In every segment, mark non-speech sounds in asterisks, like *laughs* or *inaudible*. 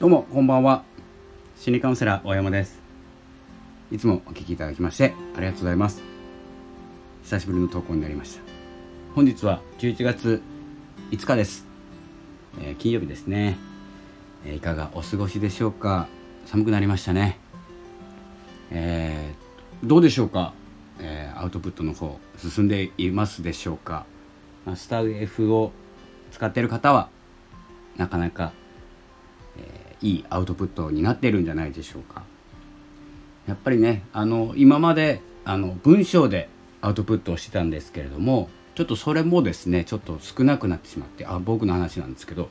どうもこんばんは。心理カウンセラー大山です。いつもお聞きいただきましてありがとうございます。久しぶりの投稿になりました。本日は11月5日です、えー、金曜日ですね、えー、いかがお過ごしでしょうか？寒くなりましたね。えー、どうでしょうか、えアウトプットの方進んでいますでしょうか、まあ、スター F を使っている方はなかなかいいアウトプットになってるんじゃないでしょうか。やっぱりねあの今まであの文章でアウトプットをしてたんですけれどもちょっとそれもですねちょっと少なくなってしまってあ僕の話なんですけど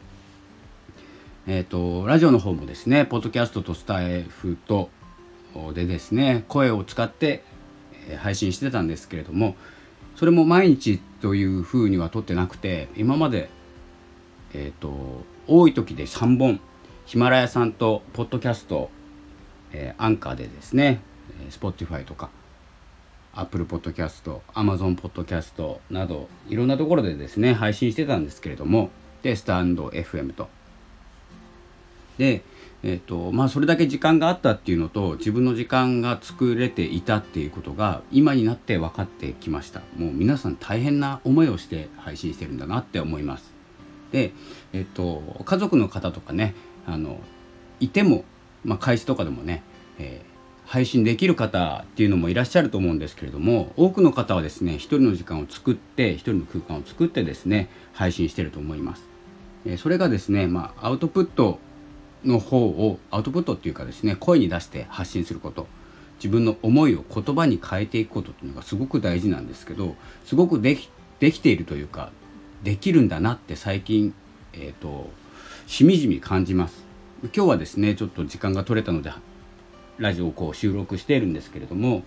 えっ、ー、とラジオの方もですねポッドキャストとスタイフとでですね声を使って配信してたんですけれどもそれも毎日というふうには撮ってなくて今までえっ、ー、と多い時で3本ヒマラヤさんとポッドキャスト、えー、アンカーでですね、えー、Spotify とか Apple Podcast、Amazon Podcast などいろんなところでですね配信してたんですけれどもでスタンド FM と。でえーとまあ、それだけ時間があったっていうのと自分の時間が作れていたっていうことが今になって分かってきました。もう皆さん大変な思いをして配信してるんだなって思います。で、えーと家族の方とかねあのいても、まあ、開始とかでもね、えー、配信できる方っていうのもいらっしゃると思うんですけれども多くの方はですね一人の時間を作って一人の空間を作ってですね配信してると思います。えー、それがですね、まあ、アウトプットの方をアウトプットっていうかですね声に出して発信すること自分の思いを言葉に変えていくことっていうのがすごく大事なんですけどすごくできできているというかできるんだなって最近、えーとしみじみ感じます今日はですねちょっと時間が取れたのでラジオをこう収録しているんですけれども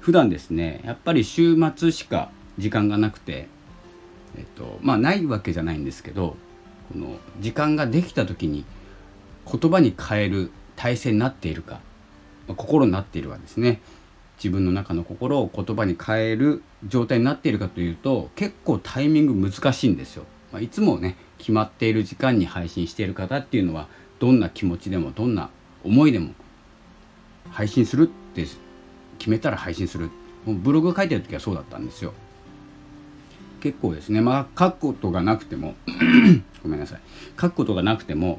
普段ですねやっぱり週末しか時間がなくてえっとまあないわけじゃないんですけどこの時間ができた時に言葉に変える体制になっているか、まあ、心になっているかですね自分の中の心を言葉に変える状態になっているかというと結構タイミング難しいんですよ。まあ、いつもね決まっている時間に配信している方っていうのはどんな気持ちでもどんな思いでも配信するって決めたら配信する。ブログ書いてる時はそうだったんですよ。結構ですね。まあ書くことがなくても *laughs* ごめんなさい。書くことがなくても、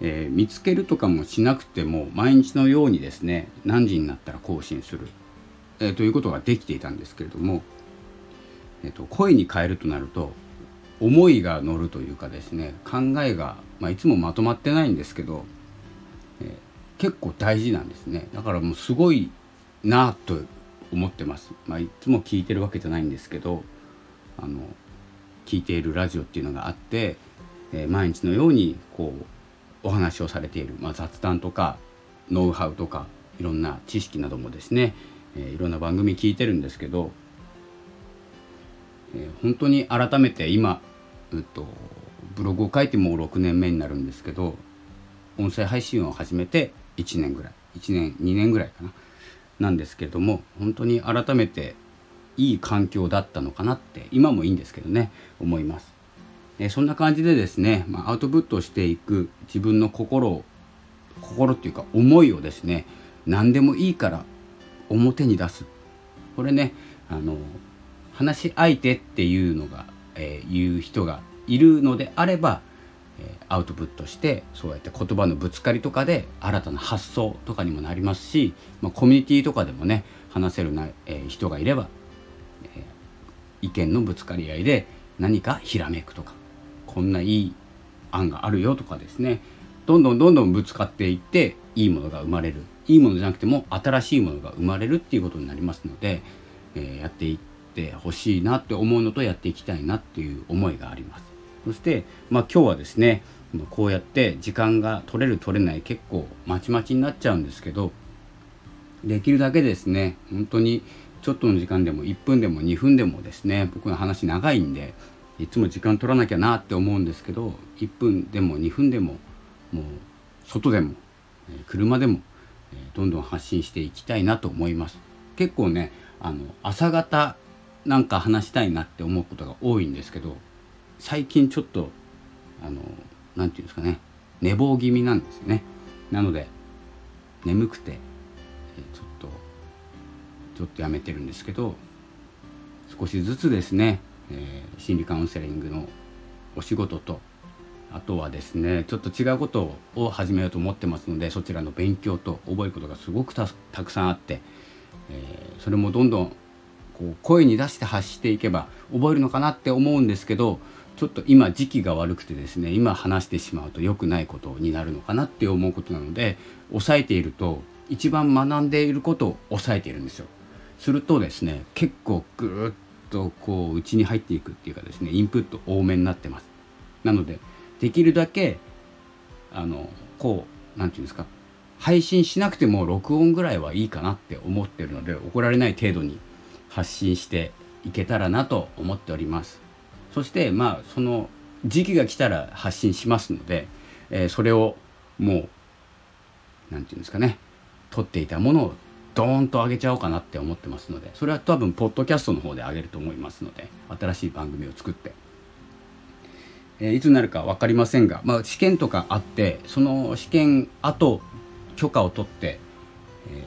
えー、見つけるとかもしなくても毎日のようにですね何時になったら更新する、えー、ということができていたんですけれども、えーと声に変えるとなると思いが乗るというかですね考えが、まあ、いつもまとまってないんですけど、えー、結構大事なんですね。だからもうすごいなと思ってます、まあ、いつも聞いてるわけじゃないんですけどあの聞いているラジオっていうのがあって、えー、毎日のようにこうお話をされている、まあ、雑談とかノウハウとかいろんな知識などもですね、えー、いろんな番組聞いてるんですけど、えー、本当に改めて今うと、ブログを書いてもう6年目になるんですけど音声配信を始めて1年ぐらい1年2年ぐらいかななんですけれども本当に改めていい環境だったのかなって今もいいんですけどね思います。えそんな感じでですね、まあ、アウトプットしていく自分の心を心っていうか思いをですね何でもいいから表に出すこれねあの話し相手っていうのがえー、言う人がいるのであれば、アウトプットしてそうやって言葉のぶつかりとかで新たな発想とかにもなりますし、まあ、コミュニティとかでもね話せるな、えー、人がいれば、え意見のぶつかり合いで何かひらめくとかこんないい案があるよとかですねどんどんどんどんぶつかっていっていいものが生まれる。いいものじゃなくても新しいものが生まれるっていうことになりますので、えやっていってってほしいなって思うのとやっていきたいなっていう思いがあります。そして、まあ、今日はですねこうやって時間が取れる取れない結構まちまちになっちゃうんですけどできるだけですね本当にちょっとの時間でも1分でも2分でもですね僕の話長いんでいつも時間取らなきゃなって思うんですけど1分でも2分でももう外でも車でもどんどん発信していきたいなと思います。結構ねあの朝方なんか話したいなって思うことが多いんですけど最近ちょっとあの何て言うんですかね寝坊気味なんですよね。なので眠くて、ちょっとちょっとやめてるんですけど少しずつですね、えー、心理カウンセリングのお仕事とあとはですねちょっと違うことを始めようと思ってますのでそちらの勉強と覚えることがすごくたくさんあって、えー、それもどんどんこう声に出して発していけば覚えるのかなって思うんですけどちょっと今時期が悪くてですね今話してしまうと良くないことになるのかなって思うことなので抑えていると一番学んでいることを抑えているんですよ。するとですね結構ぐーっとこう内に入っていくっていうかですねインプット多めになってます。なのでできるだけあのこう何て言うんですか配信しなくても録音ぐらいはいいかなって思ってるので怒られない程度に発信していけたらなと思っております。そしてまあその時期が来たら発信しますので、えー、それをもう何て言うんですかね撮っていたものをドーンと上げちゃおうかなって思ってますのでそれは多分ポッドキャストの方で上げると思いますので新しい番組を作って。えいつになるか分かりませんが、まあ、試験とかあってその試験後許可を取って、え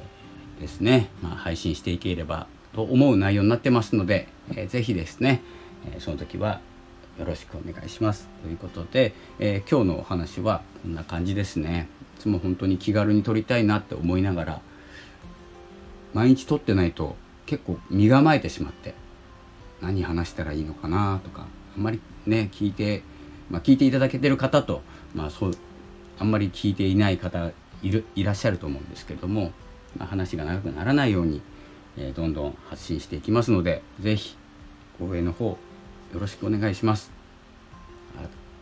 ー、ですね、まあ、配信していければと思う内容になってますので、えー、ぜひですね、え、その時はよろしくお願いします。ということで、え、今日のお話はこんな感じですね。いつも本当に気軽に撮りたいなって思いながら毎日撮ってないと結構身構えてしまって何話したらいいのかなとかあんまりね聞いてまあ、聞いていただけてる方と、まあ、そうあんまり聞いていない方いるいらっしゃると思うんですけれども、まあ、話が長くならないように、えー、どんどん発信していきますので是非応援の方よろしくお願いします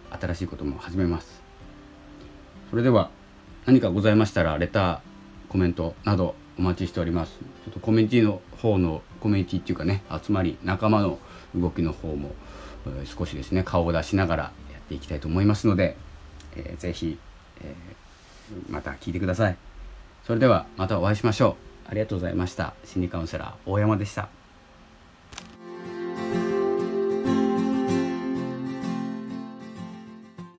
新しいことも始めますそれでは何かございましたらレターコメントなどお待ちしておりますちょっとコミュニティの方のコミュニティっていうかね集まり仲間の動きの方も少しですね顔を出しながらやっていきたいと思いますので、えー、ぜひ、えー、また聞いてください。それではまたお会いしましょう。ありがとうございました。心理カウンセラー大山でした。